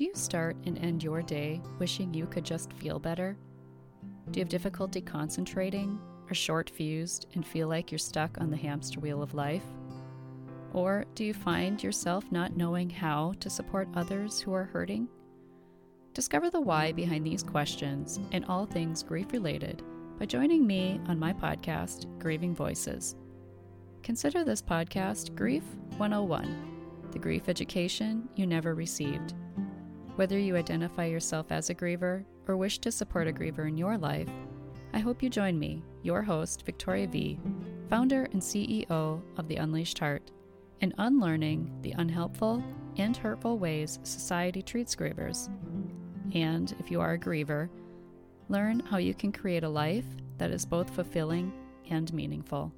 Do you start and end your day wishing you could just feel better? Do you have difficulty concentrating, are short fused, and feel like you're stuck on the hamster wheel of life? Or do you find yourself not knowing how to support others who are hurting? Discover the why behind these questions and all things grief related by joining me on my podcast, Grieving Voices. Consider this podcast Grief 101, the grief education you never received. Whether you identify yourself as a griever or wish to support a griever in your life, I hope you join me, your host, Victoria V., founder and CEO of The Unleashed Heart, in unlearning the unhelpful and hurtful ways society treats grievers. And if you are a griever, learn how you can create a life that is both fulfilling and meaningful.